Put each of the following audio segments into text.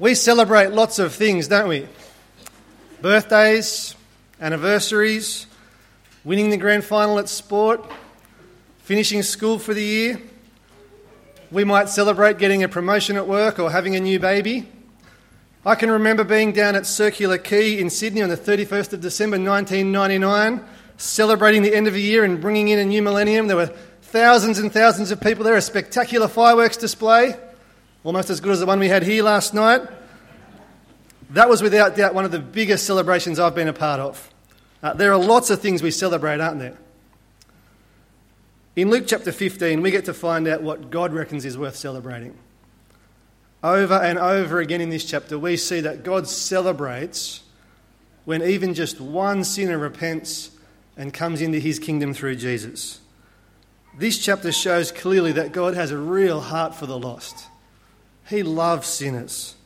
We celebrate lots of things, don't we? Birthdays, anniversaries, winning the grand final at sport, finishing school for the year. We might celebrate getting a promotion at work or having a new baby. I can remember being down at Circular Quay in Sydney on the 31st of December 1999, celebrating the end of the year and bringing in a new millennium. There were thousands and thousands of people there, a spectacular fireworks display almost as good as the one we had here last night. That was without doubt one of the biggest celebrations I've been a part of. Uh, there are lots of things we celebrate, aren't there? In Luke chapter 15, we get to find out what God reckons is worth celebrating. Over and over again in this chapter, we see that God celebrates when even just one sinner repents and comes into his kingdom through Jesus. This chapter shows clearly that God has a real heart for the lost. He loves sinners.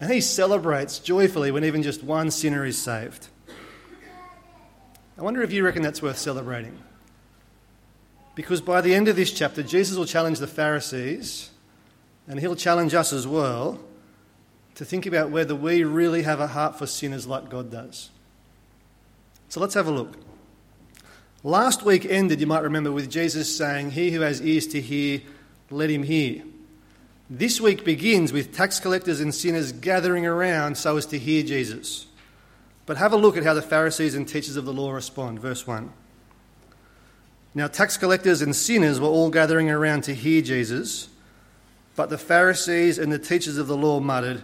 And he celebrates joyfully when even just one sinner is saved. I wonder if you reckon that's worth celebrating. Because by the end of this chapter, Jesus will challenge the Pharisees, and he'll challenge us as well, to think about whether we really have a heart for sinners like God does. So let's have a look. Last week ended, you might remember, with Jesus saying, He who has ears to hear, let him hear. This week begins with tax collectors and sinners gathering around so as to hear Jesus. But have a look at how the Pharisees and teachers of the law respond. Verse 1. Now, tax collectors and sinners were all gathering around to hear Jesus, but the Pharisees and the teachers of the law muttered,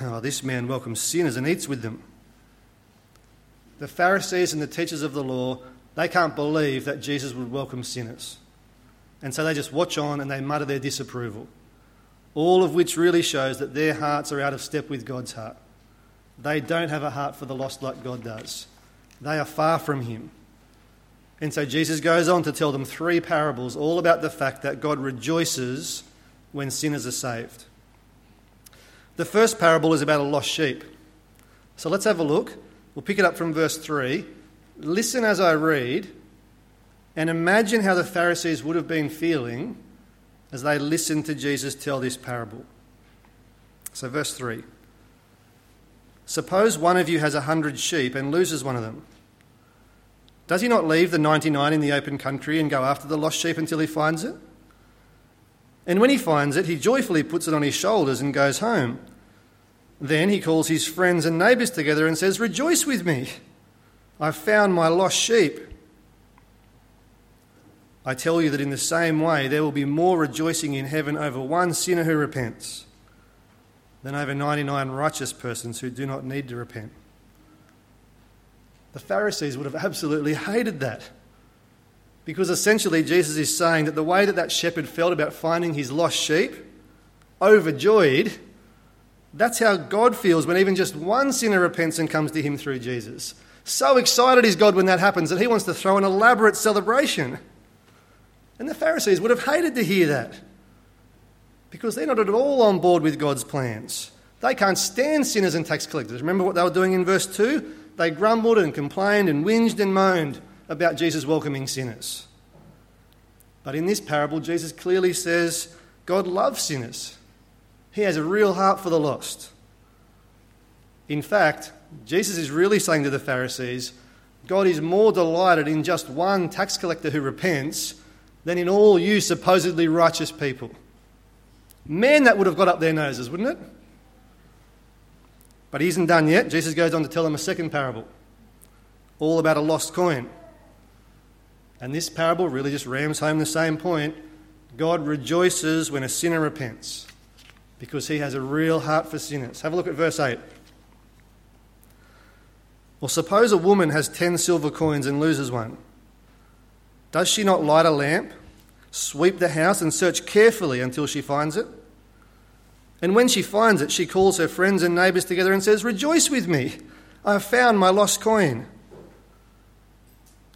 Oh, this man welcomes sinners and eats with them. The Pharisees and the teachers of the law, they can't believe that Jesus would welcome sinners. And so they just watch on and they mutter their disapproval all of which really shows that their hearts are out of step with God's heart. They don't have a heart for the lost like God does, they are far from Him. And so Jesus goes on to tell them three parables all about the fact that God rejoices when sinners are saved. The first parable is about a lost sheep. So let's have a look. We'll pick it up from verse 3. Listen as I read and imagine how the Pharisees would have been feeling as they listened to Jesus tell this parable. So, verse 3 Suppose one of you has a hundred sheep and loses one of them. Does he not leave the 99 in the open country and go after the lost sheep until he finds it? And when he finds it, he joyfully puts it on his shoulders and goes home. Then he calls his friends and neighbours together and says, Rejoice with me! I've found my lost sheep. I tell you that in the same way there will be more rejoicing in heaven over one sinner who repents than over 99 righteous persons who do not need to repent. The Pharisees would have absolutely hated that. Because essentially, Jesus is saying that the way that that shepherd felt about finding his lost sheep, overjoyed, that's how God feels when even just one sinner repents and comes to him through Jesus. So excited is God when that happens that he wants to throw an elaborate celebration. And the Pharisees would have hated to hear that because they're not at all on board with God's plans. They can't stand sinners and tax collectors. Remember what they were doing in verse 2? They grumbled and complained and whinged and moaned about Jesus welcoming sinners. But in this parable, Jesus clearly says God loves sinners, He has a real heart for the lost. In fact, Jesus is really saying to the Pharisees, God is more delighted in just one tax collector who repents than in all you supposedly righteous people. Man, that would have got up their noses, wouldn't it? But he isn't done yet. Jesus goes on to tell them a second parable, all about a lost coin. And this parable really just rams home the same point. God rejoices when a sinner repents because he has a real heart for sinners. Have a look at verse 8. Well, suppose a woman has 10 silver coins and loses one. Does she not light a lamp, sweep the house, and search carefully until she finds it? And when she finds it, she calls her friends and neighbours together and says, Rejoice with me, I have found my lost coin.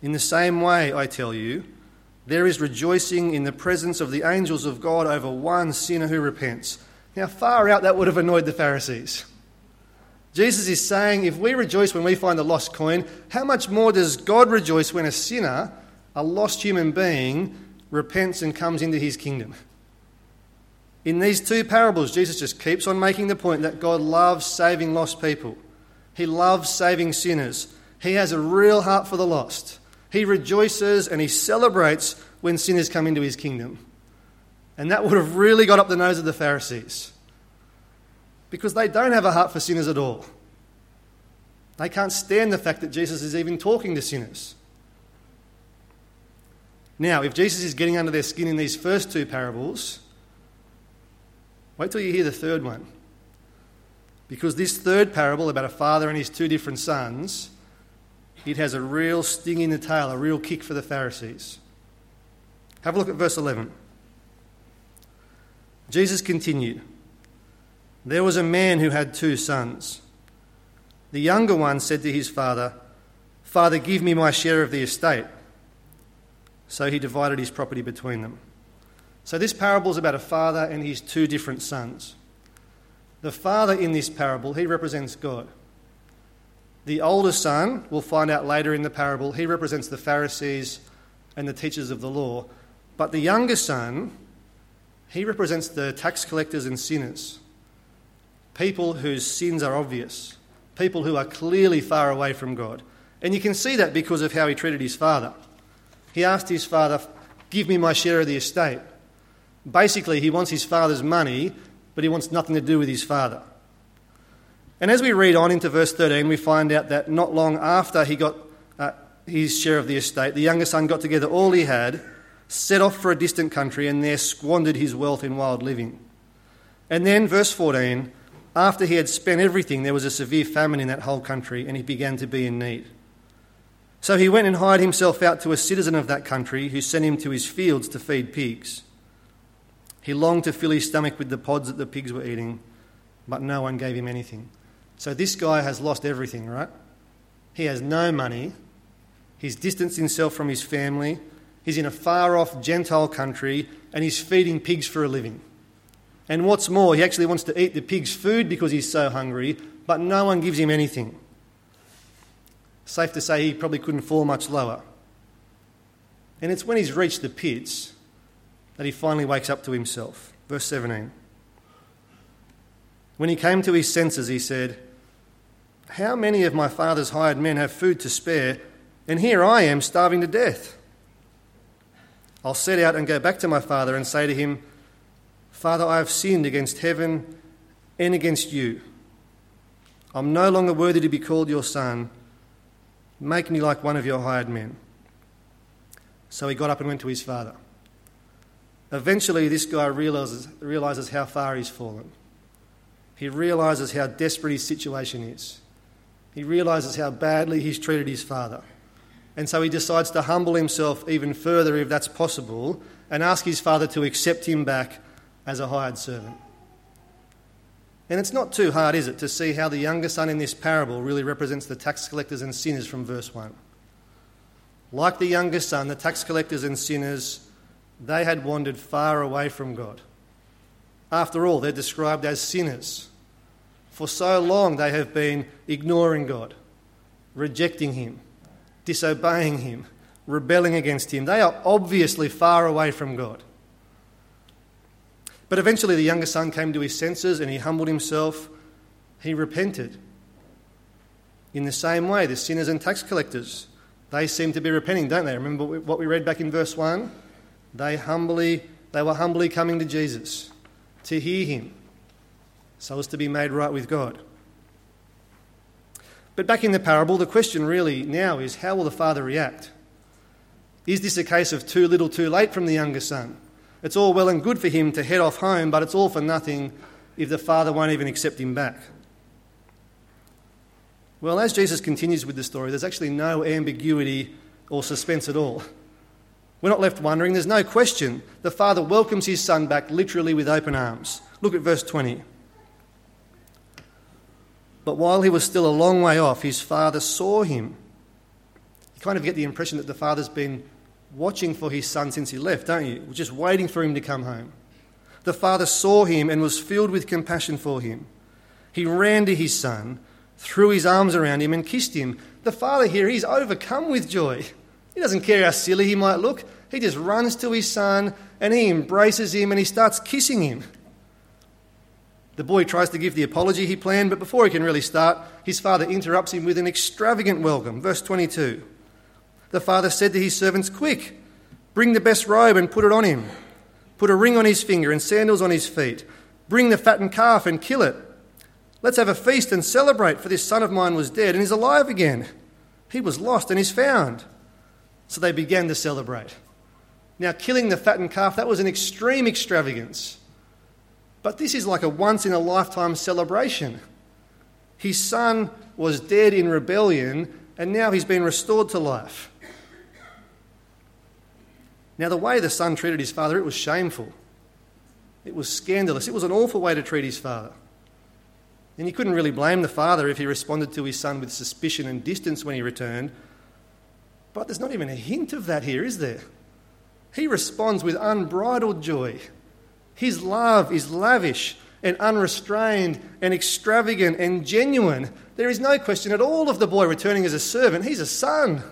In the same way, I tell you, there is rejoicing in the presence of the angels of God over one sinner who repents. Now, far out that would have annoyed the Pharisees. Jesus is saying, if we rejoice when we find the lost coin, how much more does God rejoice when a sinner a lost human being repents and comes into his kingdom. In these two parables, Jesus just keeps on making the point that God loves saving lost people. He loves saving sinners. He has a real heart for the lost. He rejoices and he celebrates when sinners come into his kingdom. And that would have really got up the nose of the Pharisees because they don't have a heart for sinners at all. They can't stand the fact that Jesus is even talking to sinners. Now, if Jesus is getting under their skin in these first two parables, wait till you hear the third one. Because this third parable about a father and his two different sons, it has a real sting in the tail, a real kick for the Pharisees. Have a look at verse 11. Jesus continued There was a man who had two sons. The younger one said to his father, Father, give me my share of the estate. So he divided his property between them. So this parable is about a father and his two different sons. The father in this parable, he represents God. The older son, we'll find out later in the parable, he represents the Pharisees and the teachers of the law. But the younger son, he represents the tax collectors and sinners, people whose sins are obvious, people who are clearly far away from God. And you can see that because of how he treated his father. He asked his father, Give me my share of the estate. Basically, he wants his father's money, but he wants nothing to do with his father. And as we read on into verse 13, we find out that not long after he got uh, his share of the estate, the younger son got together all he had set off for a distant country, and there squandered his wealth in wild living. And then, verse 14, after he had spent everything, there was a severe famine in that whole country, and he began to be in need. So he went and hired himself out to a citizen of that country who sent him to his fields to feed pigs. He longed to fill his stomach with the pods that the pigs were eating, but no one gave him anything. So this guy has lost everything, right? He has no money. He's distanced himself from his family. He's in a far off Gentile country and he's feeding pigs for a living. And what's more, he actually wants to eat the pig's food because he's so hungry, but no one gives him anything. Safe to say he probably couldn't fall much lower. And it's when he's reached the pits that he finally wakes up to himself. Verse 17. When he came to his senses, he said, How many of my father's hired men have food to spare, and here I am starving to death? I'll set out and go back to my father and say to him, Father, I have sinned against heaven and against you. I'm no longer worthy to be called your son. Make me like one of your hired men. So he got up and went to his father. Eventually, this guy realizes, realizes how far he's fallen. He realizes how desperate his situation is. He realizes how badly he's treated his father. And so he decides to humble himself even further, if that's possible, and ask his father to accept him back as a hired servant. And it's not too hard, is it, to see how the younger son in this parable really represents the tax collectors and sinners from verse 1. Like the younger son, the tax collectors and sinners, they had wandered far away from God. After all, they're described as sinners. For so long, they have been ignoring God, rejecting Him, disobeying Him, rebelling against Him. They are obviously far away from God. But eventually, the younger son came to his senses and he humbled himself. He repented. In the same way, the sinners and tax collectors, they seem to be repenting, don't they? Remember what we read back in verse 1? They humbly they were humbly coming to Jesus to hear him so as to be made right with God. But back in the parable, the question really now is how will the father react? Is this a case of too little too late from the younger son? It's all well and good for him to head off home, but it's all for nothing if the father won't even accept him back. Well, as Jesus continues with the story, there's actually no ambiguity or suspense at all. We're not left wondering, there's no question. The father welcomes his son back literally with open arms. Look at verse 20. But while he was still a long way off, his father saw him. You kind of get the impression that the father's been watching for his son since he left, don't you? Just waiting for him to come home. The father saw him and was filled with compassion for him. He ran to his son, threw his arms around him, and kissed him. The father here, he's overcome with joy. He doesn't care how silly he might look. He just runs to his son and he embraces him and he starts kissing him. The boy tries to give the apology he planned, but before he can really start, his father interrupts him with an extravagant welcome. Verse 22. The father said to his servants, Quick, bring the best robe and put it on him. Put a ring on his finger and sandals on his feet. Bring the fattened calf and kill it. Let's have a feast and celebrate, for this son of mine was dead and is alive again. He was lost and is found. So they began to celebrate. Now, killing the fattened calf, that was an extreme extravagance. But this is like a once in a lifetime celebration. His son was dead in rebellion, and now he's been restored to life. Now, the way the son treated his father, it was shameful. It was scandalous. It was an awful way to treat his father. And you couldn't really blame the father if he responded to his son with suspicion and distance when he returned. But there's not even a hint of that here, is there? He responds with unbridled joy. His love is lavish and unrestrained and extravagant and genuine. There is no question at all of the boy returning as a servant. He's a son.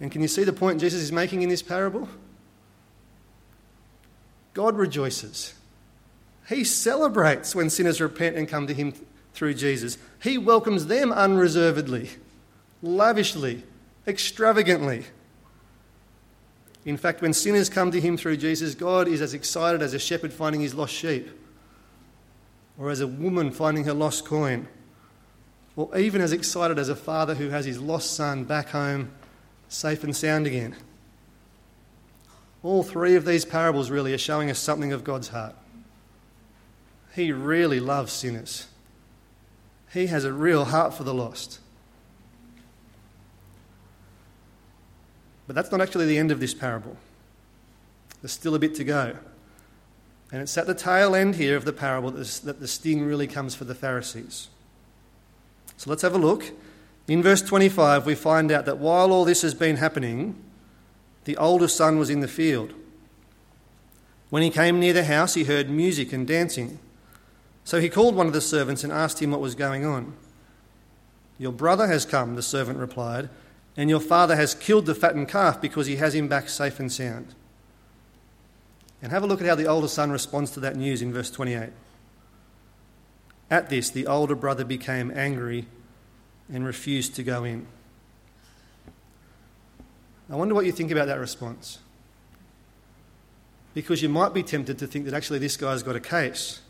And can you see the point Jesus is making in this parable? God rejoices. He celebrates when sinners repent and come to Him through Jesus. He welcomes them unreservedly, lavishly, extravagantly. In fact, when sinners come to him through Jesus, God is as excited as a shepherd finding his lost sheep, or as a woman finding her lost coin, or even as excited as a father who has his lost son back home safe and sound again. All three of these parables really are showing us something of God's heart. He really loves sinners. He has a real heart for the lost. But that's not actually the end of this parable. There's still a bit to go. And it's at the tail end here of the parable that the sting really comes for the Pharisees. So let's have a look. In verse 25, we find out that while all this has been happening, the older son was in the field. When he came near the house, he heard music and dancing. So he called one of the servants and asked him what was going on. Your brother has come, the servant replied and your father has killed the fattened calf because he has him back safe and sound. And have a look at how the older son responds to that news in verse 28. At this, the older brother became angry and refused to go in. I wonder what you think about that response. Because you might be tempted to think that actually this guy's got a case.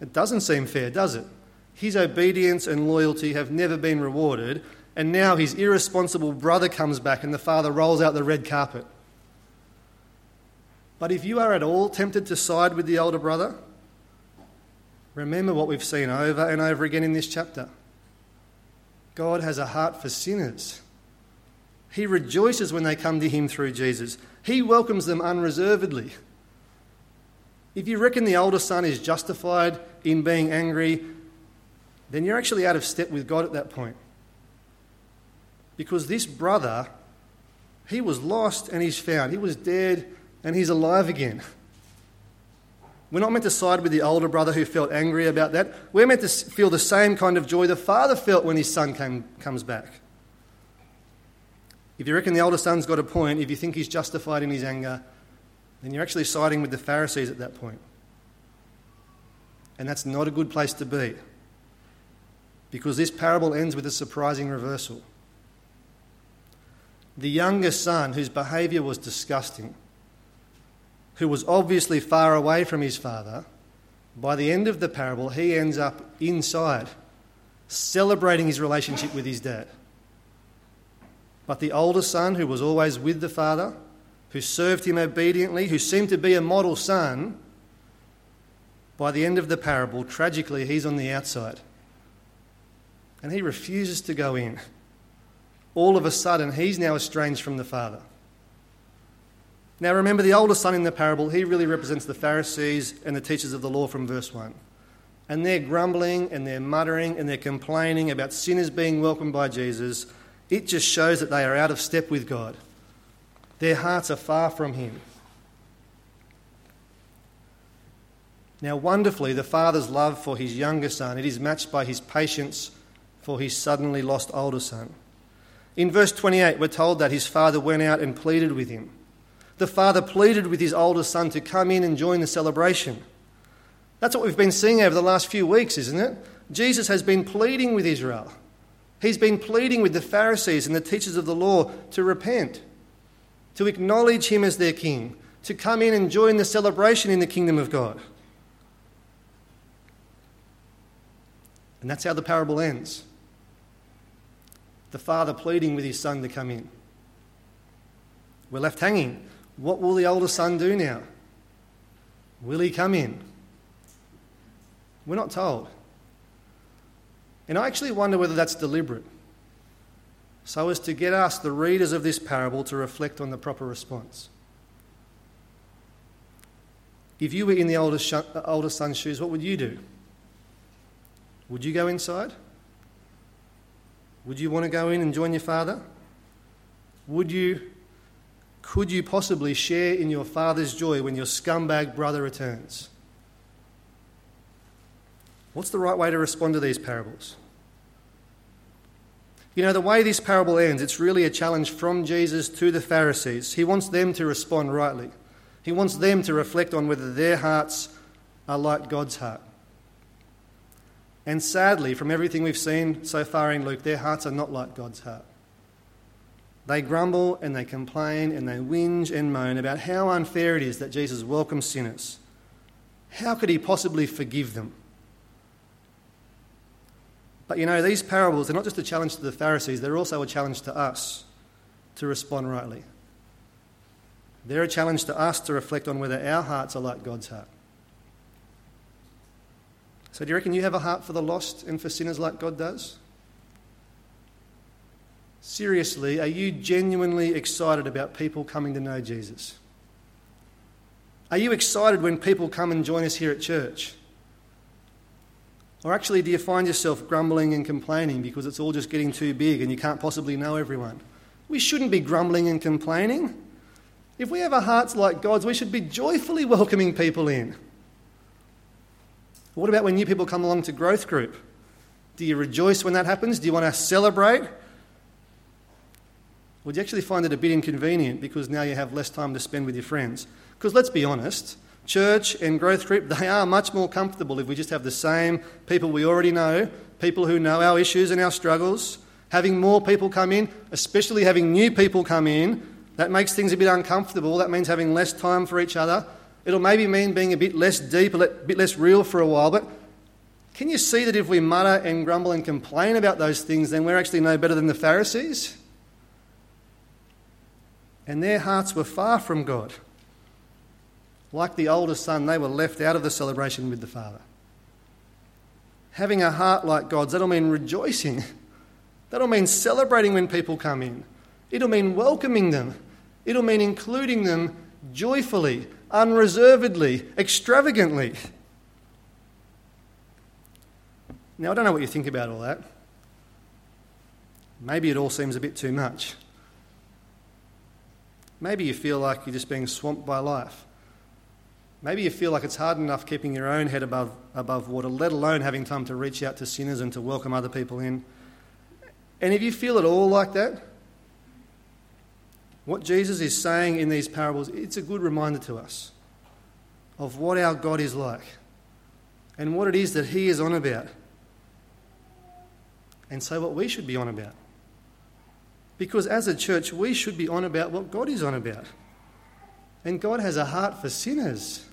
It doesn't seem fair, does it? His obedience and loyalty have never been rewarded, and now his irresponsible brother comes back and the father rolls out the red carpet. But if you are at all tempted to side with the older brother, remember what we've seen over and over again in this chapter. God has a heart for sinners. He rejoices when they come to him through Jesus. He welcomes them unreservedly. If you reckon the older son is justified in being angry, then you're actually out of step with God at that point. Because this brother, he was lost and he's found. He was dead and he's alive again. We're not meant to side with the older brother who felt angry about that. We're meant to feel the same kind of joy the father felt when his son came, comes back. If you reckon the older son's got a point, if you think he's justified in his anger, then you're actually siding with the Pharisees at that point. And that's not a good place to be. Because this parable ends with a surprising reversal the younger son, whose behaviour was disgusting, who was obviously far away from his father, by the end of the parable, he ends up inside, celebrating his relationship with his dad. But the older son, who was always with the father, who served him obediently, who seemed to be a model son, by the end of the parable, tragically, he's on the outside. And he refuses to go in all of a sudden he's now estranged from the father. Now remember, the older son in the parable, he really represents the Pharisees and the teachers of the law from verse 1. And they're grumbling and they're muttering and they're complaining about sinners being welcomed by Jesus. It just shows that they are out of step with God. Their hearts are far from Him. Now, wonderfully, the father's love for his younger son, it is matched by his patience for his suddenly lost older son. In verse 28, we're told that his father went out and pleaded with him. The father pleaded with his oldest son to come in and join the celebration. That's what we've been seeing over the last few weeks, isn't it? Jesus has been pleading with Israel. He's been pleading with the Pharisees and the teachers of the law to repent, to acknowledge him as their king, to come in and join the celebration in the kingdom of God. And that's how the parable ends. The father pleading with his son to come in. We're left hanging. What will the older son do now? Will he come in? We're not told. And I actually wonder whether that's deliberate, so as to get us, the readers of this parable, to reflect on the proper response. If you were in the older, sh- older son's shoes, what would you do? Would you go inside? Would you want to go in and join your father? Would you, could you possibly share in your father's joy when your scumbag brother returns? What's the right way to respond to these parables? You know, the way this parable ends, it's really a challenge from Jesus to the Pharisees. He wants them to respond rightly. He wants them to reflect on whether their hearts are like God's heart. And sadly, from everything we've seen so far in Luke, their hearts are not like God's heart. They grumble and they complain and they whinge and moan about how unfair it is that Jesus welcomes sinners. How could he possibly forgive them? But you know, these parables are not just a challenge to the Pharisees, they're also a challenge to us to respond rightly. They're a challenge to us to reflect on whether our hearts are like God's heart. So, do you reckon you have a heart for the lost and for sinners like God does? Seriously, are you genuinely excited about people coming to know Jesus? Are you excited when people come and join us here at church? Or actually, do you find yourself grumbling and complaining because it's all just getting too big and you can't possibly know everyone? We shouldn't be grumbling and complaining. If we have our hearts like God's, we should be joyfully welcoming people in. What about when new people come along to growth group? Do you rejoice when that happens? Do you want to celebrate? Do you actually find it a bit inconvenient because now you have less time to spend with your friends? Because let's be honest, church and growth group, they are much more comfortable if we just have the same people we already know, people who know our issues and our struggles. Having more people come in, especially having new people come in, that makes things a bit uncomfortable. That means having less time for each other. It'll maybe mean being a bit less deep, a bit less real for a while, but can you see that if we mutter and grumble and complain about those things, then we're actually no better than the Pharisees? And their hearts were far from God. Like the older son, they were left out of the celebration with the father. Having a heart like God's, that'll mean rejoicing. That'll mean celebrating when people come in. It'll mean welcoming them. It'll mean including them joyfully, unreservedly, extravagantly. Now, I don't know what you think about all that. Maybe it all seems a bit too much. Maybe you feel like you're just being swamped by life. Maybe you feel like it's hard enough keeping your own head above, above water, let alone having time to reach out to sinners and to welcome other people in. And if you feel at all like that, what Jesus is saying in these parables, it's a good reminder to us of what our God is like and what it is that He is on about. And so, what we should be on about. Because as a church, we should be on about what God is on about. And God has a heart for sinners.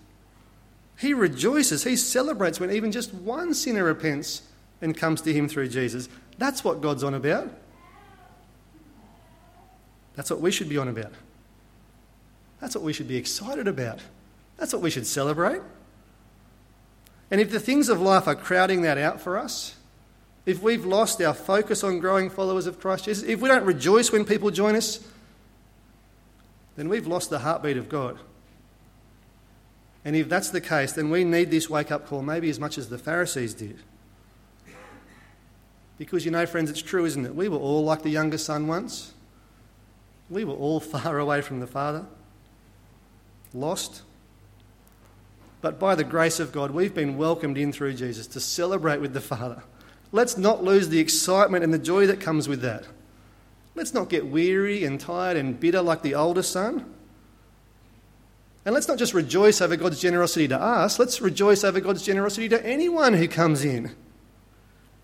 He rejoices, he celebrates when even just one sinner repents and comes to him through Jesus. That's what God's on about. That's what we should be on about. That's what we should be excited about. That's what we should celebrate. And if the things of life are crowding that out for us, if we've lost our focus on growing followers of Christ Jesus, if we don't rejoice when people join us, then we've lost the heartbeat of God. And if that's the case, then we need this wake up call maybe as much as the Pharisees did. Because you know, friends, it's true, isn't it? We were all like the younger son once. We were all far away from the Father, lost. But by the grace of God, we've been welcomed in through Jesus to celebrate with the Father. Let's not lose the excitement and the joy that comes with that. Let's not get weary and tired and bitter like the older son. And let's not just rejoice over God's generosity to us, let's rejoice over God's generosity to anyone who comes in.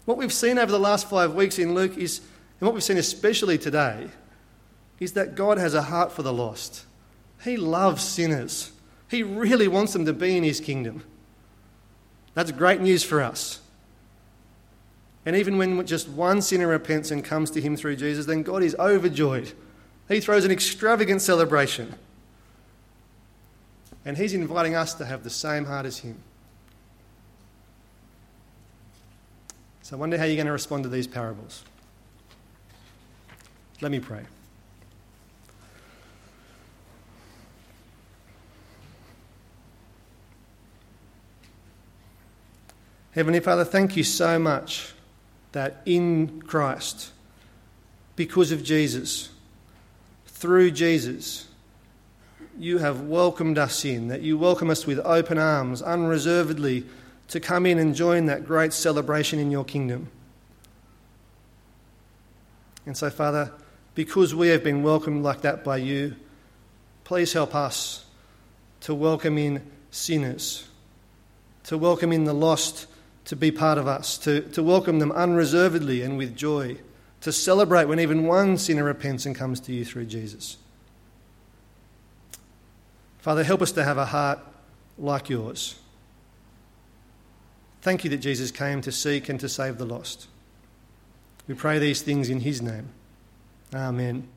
What we've seen over the last five weeks in Luke is, and what we've seen especially today, is that God has a heart for the lost. He loves sinners. He really wants them to be in his kingdom. That's great news for us. And even when just one sinner repents and comes to him through Jesus, then God is overjoyed. He throws an extravagant celebration. And he's inviting us to have the same heart as him. So I wonder how you're going to respond to these parables. Let me pray. Heavenly Father, thank you so much that in Christ, because of Jesus, through Jesus, you have welcomed us in, that you welcome us with open arms, unreservedly, to come in and join that great celebration in your kingdom. And so, Father, because we have been welcomed like that by you, please help us to welcome in sinners, to welcome in the lost to be part of us, to, to welcome them unreservedly and with joy, to celebrate when even one sinner repents and comes to you through Jesus. Father, help us to have a heart like yours. Thank you that Jesus came to seek and to save the lost. We pray these things in his name. Amen.